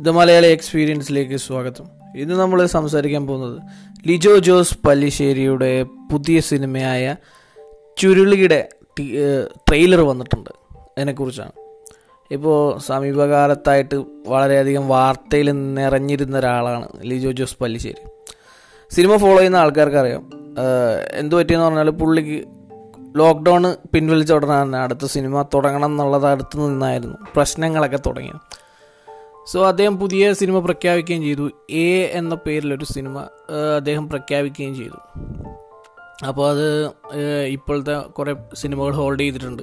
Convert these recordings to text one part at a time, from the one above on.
The Malayali എക്സ്പീരിയൻസിലേക്ക് സ്വാഗതം. ഇന്ന് നമ്മൾ സംസാരിക്കാൻ പോകുന്നത് ലിജോ ജോസ് പല്ലിശ്ശേരിയുടെ പുതിയ സിനിമയായ ചുരുളിയുടെ ട്രെയിലർ വന്നിട്ടുണ്ട്. അതിനെക്കുറിച്ചാണ്. ഇപ്പോൾ സമീപകാലത്തായിട്ട് വളരെയധികം വാർത്തയിൽ നിറഞ്ഞിരുന്ന ഒരാളാണ് ലിജോ ജോസ് പല്ലിശ്ശേരി. സിനിമ ഫോളോ ചെയ്യുന്ന ആൾക്കാർക്ക് അറിയാം എന്തു പറ്റിയെന്ന് പറഞ്ഞാൽ പുള്ളിക്ക് ലോക്ക്ഡൗൺ പിൻവലിച്ച ഉടനെ തന്നെ അടുത്ത സിനിമ തുടങ്ങണം എന്നുള്ളത് അടുത്ത് നിന്നായിരുന്നു. പ്രശ്നങ്ങളൊക്കെ തുടങ്ങിയത് സോ അദ്ദേഹം പുതിയ സിനിമ പ്രഖ്യാപിക്കുകയും ചെയ്തു. എ എന്ന പേരിലൊരു സിനിമ അദ്ദേഹം പ്രഖ്യാപിക്കുകയും ചെയ്തു. അപ്പോൾ അത് ഇപ്പോഴത്തെ കുറേ സിനിമകൾ ഹോൾഡ് ചെയ്തിട്ടുണ്ട്.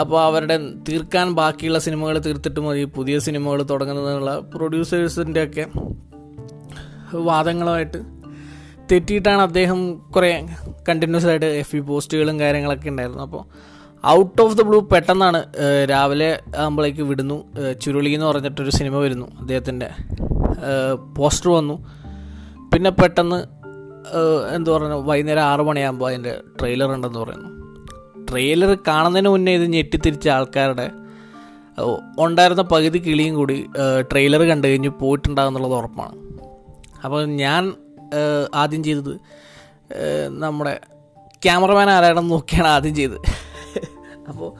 അപ്പോൾ അവരുടെ തീർക്കാൻ ബാക്കിയുള്ള സിനിമകൾ തീർത്തിട്ട് മതി. പുതിയ സിനിമകൾ തുടങ്ങുന്നതിനുള്ള പ്രൊഡ്യൂസേഴ്സിന്റെ ഒക്കെ വാദങ്ങളുമായിട്ട് തെറ്റിയിട്ടാണ് അദ്ദേഹം കുറേ കണ്ടിന്യൂസ് ആയിട്ട് എഫ് ഇ പോസ്റ്റുകളും കാര്യങ്ങളൊക്കെ ഉണ്ടായിരുന്നു അപ്പോൾ ഔട്ട് ഓഫ് ദ ബ്ലൂ പെട്ടെന്നാണ് രാവിലെ ആകുമ്പോഴേക്ക് വിടുന്നു. ചുരുളി എന്ന് പറഞ്ഞിട്ടൊരു സിനിമ വരുന്നു. അദ്ദേഹത്തിന്റെ പോസ്റ്റർ വന്നു. പിന്നെ പെട്ടെന്ന് എന്തു പറഞ്ഞു വൈകുന്നേരം ആറ് മണിയാകുമ്പോൾ അതിന്റെ ട്രെയിലർ ഉണ്ടെന്ന് പറയുന്നു. ട്രെയിലർ കാണുന്നതിന് മുന്നേ ഇത് ഞെട്ടിത്തിരിച്ച ആൾക്കാരുടെ ഉണ്ടായിരുന്ന പകുതി കിളിയും കൂടി ട്രെയിലർ കണ്ടു കഴിഞ്ഞ് പോയിട്ടുണ്ടാകുന്നുള്ളത് ഉറപ്പാണ്. അപ്പോൾ ഞാൻ ആദ്യം ചെയ്തത് നമ്മുടെ ക്യാമറമാൻ ആരാണെന്ന് നോക്കിയാണ് ആദ്യം ചെയ്തത്. അപ്പോൾ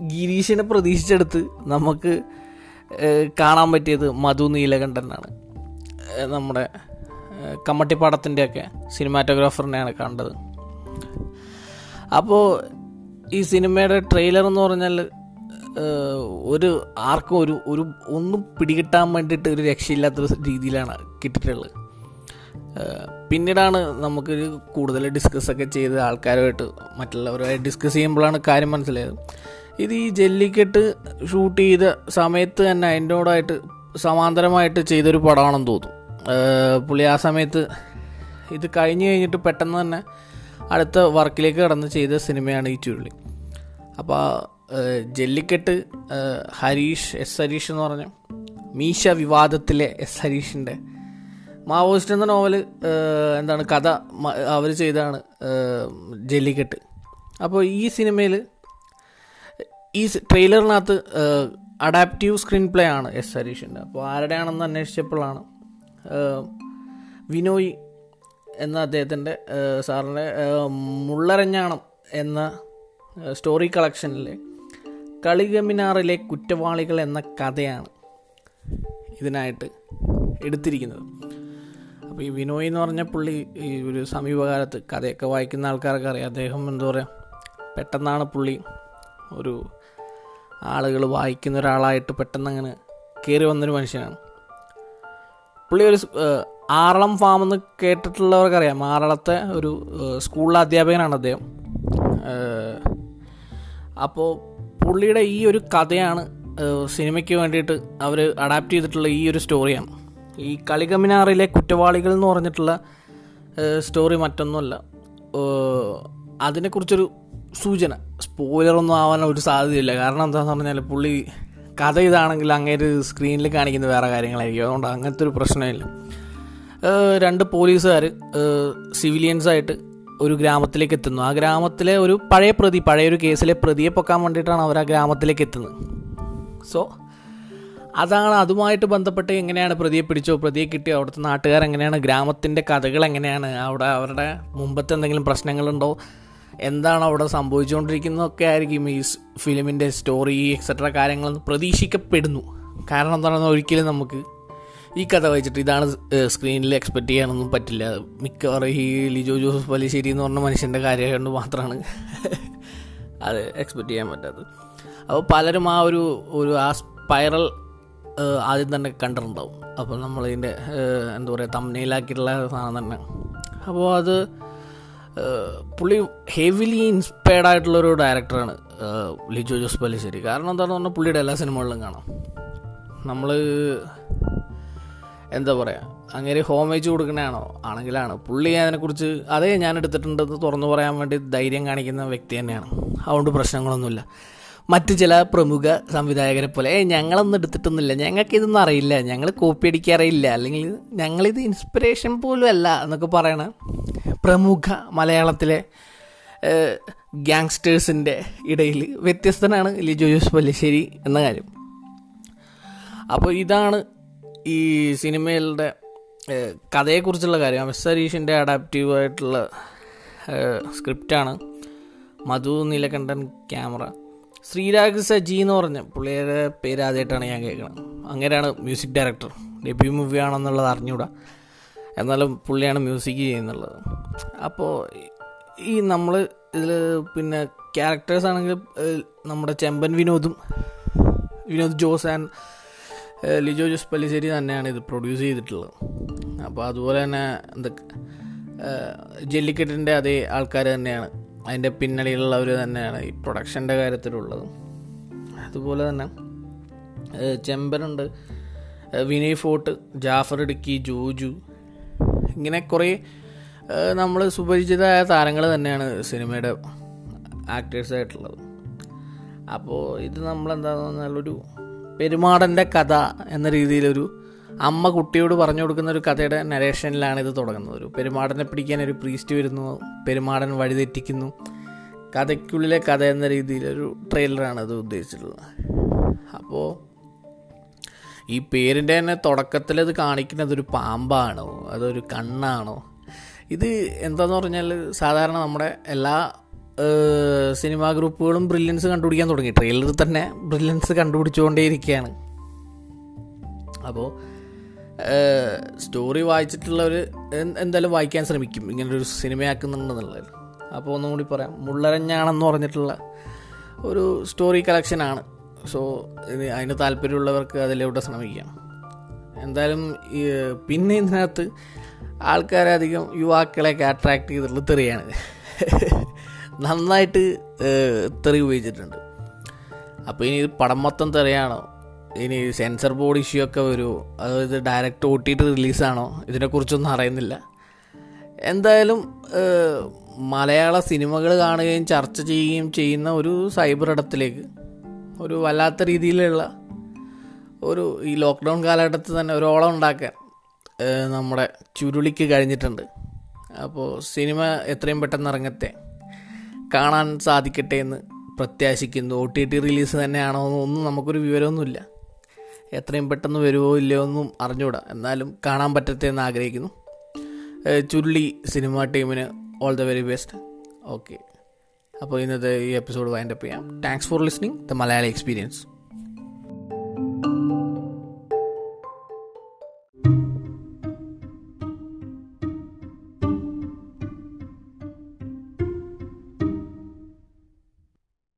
ഗിരീഷിനെ പ്രതീക്ഷിച്ചെടുത്ത് നമുക്ക് കാണാൻ പറ്റിയത് മധു നീലകണ്ഠനാണ്. നമ്മുടെ കമ്മട്ടിപ്പാടത്തിന്റെയൊക്കെ സിനിമാറ്റോഗ്രാഫറിനെയാണ് കണ്ടത്. അപ്പോൾ ഈ സിനിമയുടെ ട്രെയിലർ എന്ന് പറഞ്ഞാൽ ഒരു ആർക്കും ഒരു ഒരു ഒന്നും പിടികിട്ടാൻ വേണ്ടിയിട്ട് ഒരു രക്ഷയില്ലാത്തൊരു രീതിയിലാണ് കിട്ടിയിട്ടുള്ളത്. പിന്നീടാണ് നമുക്ക് കൂടുതൽ ഡിസ്കസ് ഒക്കെ ചെയ്ത് ആൾക്കാരുമായിട്ട് മറ്റുള്ളവരുമായി ഡിസ്കസ് ചെയ്യുമ്പോഴാണ് കാര്യം മനസ്സിലായത്. ഇത് ഈ ജല്ലിക്കെട്ട് ഷൂട്ട് ചെയ്ത സമയത്ത് തന്നെ അതിന്റോടായിട്ട് സമാന്തരമായിട്ട് ചെയ്തൊരു പടമാണെന്ന് തോന്നും. പുള്ളി ആ സമയത്ത് ഇത് കഴിഞ്ഞ് കഴിഞ്ഞിട്ട് പെട്ടെന്ന് തന്നെ അടുത്ത വർക്കിലേക്ക് കടന്ന് ചെയ്ത സിനിമയാണ് ഈ ചുരുളി. അപ്പോൾ ജല്ലിക്കെട്ട് ഹരീഷ് എസ് ഹരീഷ് എന്ന് പറഞ്ഞ മീശ വിവാദത്തിലെ എസ് ഹരീഷിന്റെ മാവോയിസ്റ്റ് എന്ന നോവൽ എന്താണ് കഥ അവർ ചെയ്താണ് ജെല്ലിക്കെട്ട്. അപ്പോൾ ഈ സിനിമയിൽ ഈ ട്രെയിലറിനകത്ത് അഡാപ്റ്റീവ് സ്ക്രീൻ പ്ലേ ആണ് എസ് ഹരീഷിന്റെ അപ്പോൾ ആരുടെയാണെന്ന് അന്വേഷിച്ചപ്പോഴാണ് വിനോയ് എന്ന അദ്ദേഹത്തിന്റെ സാറിന്റെ മുള്ളരഞ്ഞാണം എന്ന സ്റ്റോറി കളക്ഷനിലെ കളിഗമിനാറിലെ കുറ്റവാളികൾ എന്ന കഥയാണ് ഇതിനായിട്ട് എടുത്തിരിക്കുന്നത്. അപ്പോൾ ഈ വിനോയ് എന്ന് പറഞ്ഞ പുള്ളി ഈ ഒരു സമീപകാലത്ത് കഥയൊക്കെ വായിക്കുന്ന ആൾക്കാർക്ക് അറിയാം. അദ്ദേഹം എന്താ പറയുക പെട്ടെന്നാണ് പുള്ളി ഒരു ആളുകൾ വായിക്കുന്ന ഒരാളായിട്ട് പെട്ടെന്ന് അങ്ങനെ കയറി വന്നൊരു മനുഷ്യനാണ്. പുള്ളി ഒരു ആറളം ഫാം എന്ന് കേട്ടിട്ടുള്ളവർക്കറിയാം. ആറളത്തെ ഒരു സ്കൂളിലെ അധ്യാപകനാണ് അദ്ദേഹം. അപ്പോൾ പുള്ളിയുടെ ഈ ഒരു കഥയാണ് സിനിമയ്ക്ക് വേണ്ടിയിട്ട് അവർ അഡാപ്റ്റ് ചെയ്തിട്ടുള്ള ഈ ഒരു സ്റ്റോറിയാണ് ഈ കളികമിനാറിലെ കുറ്റവാളികൾ എന്ന് പറഞ്ഞിട്ടുള്ള സ്റ്റോറി മറ്റൊന്നുമല്ല. അതിനെക്കുറിച്ചൊരു സൂചന സ്പോയിലറൊന്നും ആവാൻ ഒരു സാധ്യതയില്ല. കാരണം എന്താണെന്ന് പറഞ്ഞാൽ പുള്ളി കഥ ഇതാണെങ്കിൽ അങ്ങേര് സ്ക്രീനിൽ കാണിക്കുന്ന വേറെ കാര്യങ്ങളായിരിക്കും. അതുകൊണ്ട് അങ്ങനത്തെ ഒരു പ്രശ്നമില്ല രണ്ട് പോലീസുകാർ സിവിലിയൻസായിട്ട് ഒരു ഗ്രാമത്തിലേക്ക് എത്തുന്നു ആ ഗ്രാമത്തിലെ ഒരു പഴയ പ്രതി പഴയൊരു കേസിലെ പ്രതിയെ പൊക്കാൻ വേണ്ടിയിട്ടാണ് അവർ ആ ഗ്രാമത്തിലേക്ക് എത്തുന്നത് സോ അതാണ് അതുമായിട്ട് ബന്ധപ്പെട്ട് എങ്ങനെയാണ് പ്രതിയെ പിടിച്ചോ പ്രതിയെ കിട്ടിയോ? അവിടുത്തെ നാട്ടുകാർ എങ്ങനെയാണ്? ഗ്രാമത്തിന്റെ കഥകൾ എങ്ങനെയാണ്? അവിടെ അവരുടെ മുമ്പത്തെ എന്തെങ്കിലും പ്രശ്നങ്ങളുണ്ടോ? എന്താണ് അവിടെ സംഭവിച്ചുകൊണ്ടിരിക്കുന്നതൊക്കെ ആയിരിക്കും ഈ ഫിലിമിന്റെ സ്റ്റോറി എക്സെട്ര കാര്യങ്ങളെന്ന് പ്രതീക്ഷിക്കപ്പെടുന്നു. കാരണം എന്താണെന്ന് ഒരിക്കലും നമുക്ക് ഈ കഥ വായിച്ചിട്ട് ഇതാണ് സ്ക്രീനിൽ എക്സ്പെക്റ്റ് ചെയ്യാനൊന്നും പറ്റില്ല. മിക്കവാറും ഈ ലിജോ ജോസഫ് പലിശ്ശേരി എന്ന് പറഞ്ഞ മനുഷ്യന്റെ കാര്യമായതുകൊണ്ട് മാത്രമാണ് അത് എക്സ്പെക്റ്റ് ചെയ്യാൻ പറ്റാത്തത്. അപ്പോൾ പലരും ആ ഒരു ഒരു ആ സ്പൈറൽ ആദ്യം തന്നെ കണ്ടിട്ടുണ്ടാവും. അപ്പോൾ നമ്മളതിന്റെ എന്താ പറയുക തമ്മനയിലാക്കിയിട്ടുള്ള സാധനം തന്നെ. അപ്പോൾ അത് പുള്ളി ഹെവിലി ഇൻസ്പയർഡ് ആയിട്ടുള്ളൊരു ഡയറക്ടറാണ് ലിജോ ജോസ് പല്ലിശ്ശേരി. കാരണം എന്താണെന്ന് പറഞ്ഞാൽ പുള്ളിയുടെ എല്ലാ സിനിമകളിലും കാണാം. നമ്മൾ എന്താ പറയുക അങ്ങനെ ഹോമേജ് കൊടുക്കണതാണോ ആണെങ്കിലാണ്. പുള്ളി അതിനെക്കുറിച്ച് അതേ ഞാൻ എടുത്തിട്ടുണ്ടെന്ന് തുറന്നു പറയാൻ വേണ്ടി ധൈര്യം കാണിക്കുന്ന വ്യക്തി തന്നെയാണ്. അതുകൊണ്ട് പ്രശ്നങ്ങളൊന്നുമില്ല. മറ്റ് ചില പ്രമുഖ സംവിധായകരെ പോലെ ഞങ്ങളൊന്നും എടുത്തിട്ടൊന്നുമില്ല. ഞങ്ങൾക്ക് ഇതൊന്നും അറിയില്ല. ഞങ്ങൾ കോപ്പി അടിക്കാറിയില്ല അല്ലെങ്കിൽ ഞങ്ങളിത് ഇൻസ്പിറേഷൻ പോലും അല്ല എന്നൊക്കെ പറയണ പ്രമുഖ മലയാളത്തിലെ ഗ്യാങ്സ്റ്റേഴ്സിന്റെ ഇടയിൽ വ്യത്യസ്തനാണ് ലിജോ ജോസ് പല്ലിശ്ശേരി എന്ന കാര്യം. അപ്പോൾ ഇതാണ് ഈ സിനിമയിലെ കഥയെക്കുറിച്ചുള്ള കാര്യം. എസ് ഹരീഷിന്റെ അഡാപ്റ്റീവായിട്ടുള്ള സ്ക്രിപ്റ്റാണ് മധു നീലകണ്ഠൻ ക്യാമറ ശ്രീരാഗ് സജി എന്ന് പറഞ്ഞ പുള്ളിയുടെ പേര് ആദ്യമായിട്ടാണ് ഞാൻ കേൾക്കുന്നത് അങ്ങനെയാണ് മ്യൂസിക് ഡയറക്ടർ ഡെബ്യൂ മൂവി ആണെന്നുള്ളത് അറിഞ്ഞൂടാ എന്നാലും പുള്ളിയാണ് മ്യൂസിക് ചെയ്യുന്നുള്ളത്. അപ്പോൾ ഈ നമ്മൾ ഇതിൽ പിന്നെ ക്യാരക്ടേഴ്സ് ആണെങ്കിൽ നമ്മുടെ ചെമ്പൻ വിനോദും വിനോദ് ജോസ് ആൻഡ് ലിജോ ജോസ് പല്ലിശ്ശേരി തന്നെയാണ് ഇത് പ്രൊഡ്യൂസ് ചെയ്തിട്ടുള്ളത്. അപ്പോൾ അതുപോലെ തന്നെ എന്താ ജെല്ലിക്കെട്ടിന്റെ അതേ ആൾക്കാർ തന്നെയാണ് അതിന്റെ പിന്നണിയിലുള്ളവർ തന്നെയാണ് ഈ പ്രൊഡക്ഷന്റെ കാര്യത്തിലുള്ളത്. അതുപോലെ തന്നെ ചെമ്പനുണ്ട് വിനയ് ഫോർട്ട് ജാഫർ ഇടുക്കി ജോജു ഇങ്ങനെ കുറേ നമ്മൾ സുപരിചിതമായ താരങ്ങൾ തന്നെയാണ് സിനിമയുടെ ആക്ടേഴ്സായിട്ടുള്ളത്. അപ്പോൾ ഇത് നമ്മളെന്താണെന്ന് പറഞ്ഞാൽ ഒരു പെരുമാടന്റെ കഥ എന്ന രീതിയിലൊരു അമ്മ കുട്ടിയോട് പറഞ്ഞു കൊടുക്കുന്ന ഒരു കഥയുടെ നരേഷനിലാണ് ഇത് തുടങ്ങുന്നത്. ഒരു പെരുമാടനെ പിടിക്കാൻ ഒരു പ്രീസ്റ്റ് വരുന്നു. പെരുമാടൻ വഴിതെറ്റിക്കുന്നു. കഥയ്ക്കുള്ളിലെ കഥ എന്ന രീതിയിൽ ഒരു ട്രെയിലറാണ് ഇത് ഉദ്ദേശിച്ചിട്ടുള്ളത്. അപ്പോൾ ഈ പേരിന്റെ തന്നെ തുടക്കത്തിൽ ഇത് കാണിക്കുന്നത് ഒരു പാമ്പാണോ? അതൊരു കണ്ണാണോ? ഇത് എന്താന്ന് പറഞ്ഞാൽ സാധാരണ നമ്മുടെ എല്ലാ സിനിമാ ഗ്രൂപ്പുകളും ബ്രില്യൻസ് കണ്ടുപിടിക്കാൻ തുടങ്ങി. ട്രെയിലറിൽ തന്നെ ബ്രില്യൻസ് കണ്ടുപിടിച്ചുകൊണ്ടേയിരിക്കുകയാണ്. അപ്പോൾ സ്റ്റോറി വായിച്ചിട്ടുള്ളവർ എന്തായാലും വായിക്കാൻ ശ്രമിക്കും. ഇങ്ങനൊരു സിനിമയാക്കുന്നുണ്ടെന്നുള്ളത്. അപ്പോൾ ഒന്നും കൂടി പറയാം. മുള്ളരഞ്ഞാണെന്ന് പറഞ്ഞിട്ടുള്ള ഒരു സ്റ്റോറി കളക്ഷനാണ് സോ അതിന് താല്പര്യമുള്ളവർക്ക് അതിലൂടെ ശ്രമിക്കാം. എന്തായാലും പിന്നെ ഇതിനകത്ത് ആൾക്കാരെ അധികം യുവാക്കളെയൊക്കെ അട്രാക്ട് ചെയ്തിട്ടുള്ള തെറിയാണ്. നന്നായിട്ട് തെറി ഉപയോഗിച്ചിട്ടുണ്ട്. അപ്പോൾ ഇനി ഇത് പടം മൊത്തം തെറിയാണോ? ഇനി സെൻസർ ബോർഡ് ഇഷ്യൂ ഒക്കെ വരുമോ അതായത് ഡയറക്റ്റ് ഒ ടി ടി റിലീസാണോ ഇതിനെക്കുറിച്ചൊന്നും അറിയുന്നില്ല. എന്തായാലും മലയാള സിനിമകൾ കാണുകയും ചർച്ച ചെയ്യുകയും ചെയ്യുന്ന ഒരു സൈബർ ഇടത്തിലേക്ക് ഒരു വല്ലാത്ത രീതിയിലുള്ള ഒരു ഈ ലോക്ക്ഡൗൺ കാലഘട്ടത്തിൽ തന്നെ ഒരോളം ഉണ്ടാക്കാൻ നമ്മുടെ ചുരുളിക്ക് കഴിഞ്ഞിട്ടുണ്ട്. അപ്പോൾ സിനിമ എത്രയും പെട്ടെന്ന് ഇറങ്ങത്തെ കാണാൻ സാധിക്കട്ടെ എന്ന് പ്രത്യാശിക്കുന്നു. ഒ ടി ടി റിലീസ് തന്നെയാണോ എന്നൊന്നും നമുക്കൊരു വിവരമൊന്നുമില്ല. എത്രയും പെട്ടെന്ന് വരുമോ ഇല്ലയോ ഒന്നും അറിഞ്ഞുകൂടാ. എന്നാലും കാണാൻ പറ്റത്തേന്ന് എന്ന് ആഗ്രഹിക്കുന്നു. ചുരുളി സിനിമ ടീമിന് all the very best okay അപ്പോൾ ഇന്നത്തെ ഈ എപ്പിസോഡ് വൈൻഡപ്പ് ചെയ്യാം. Thanks for listening the Malayali experience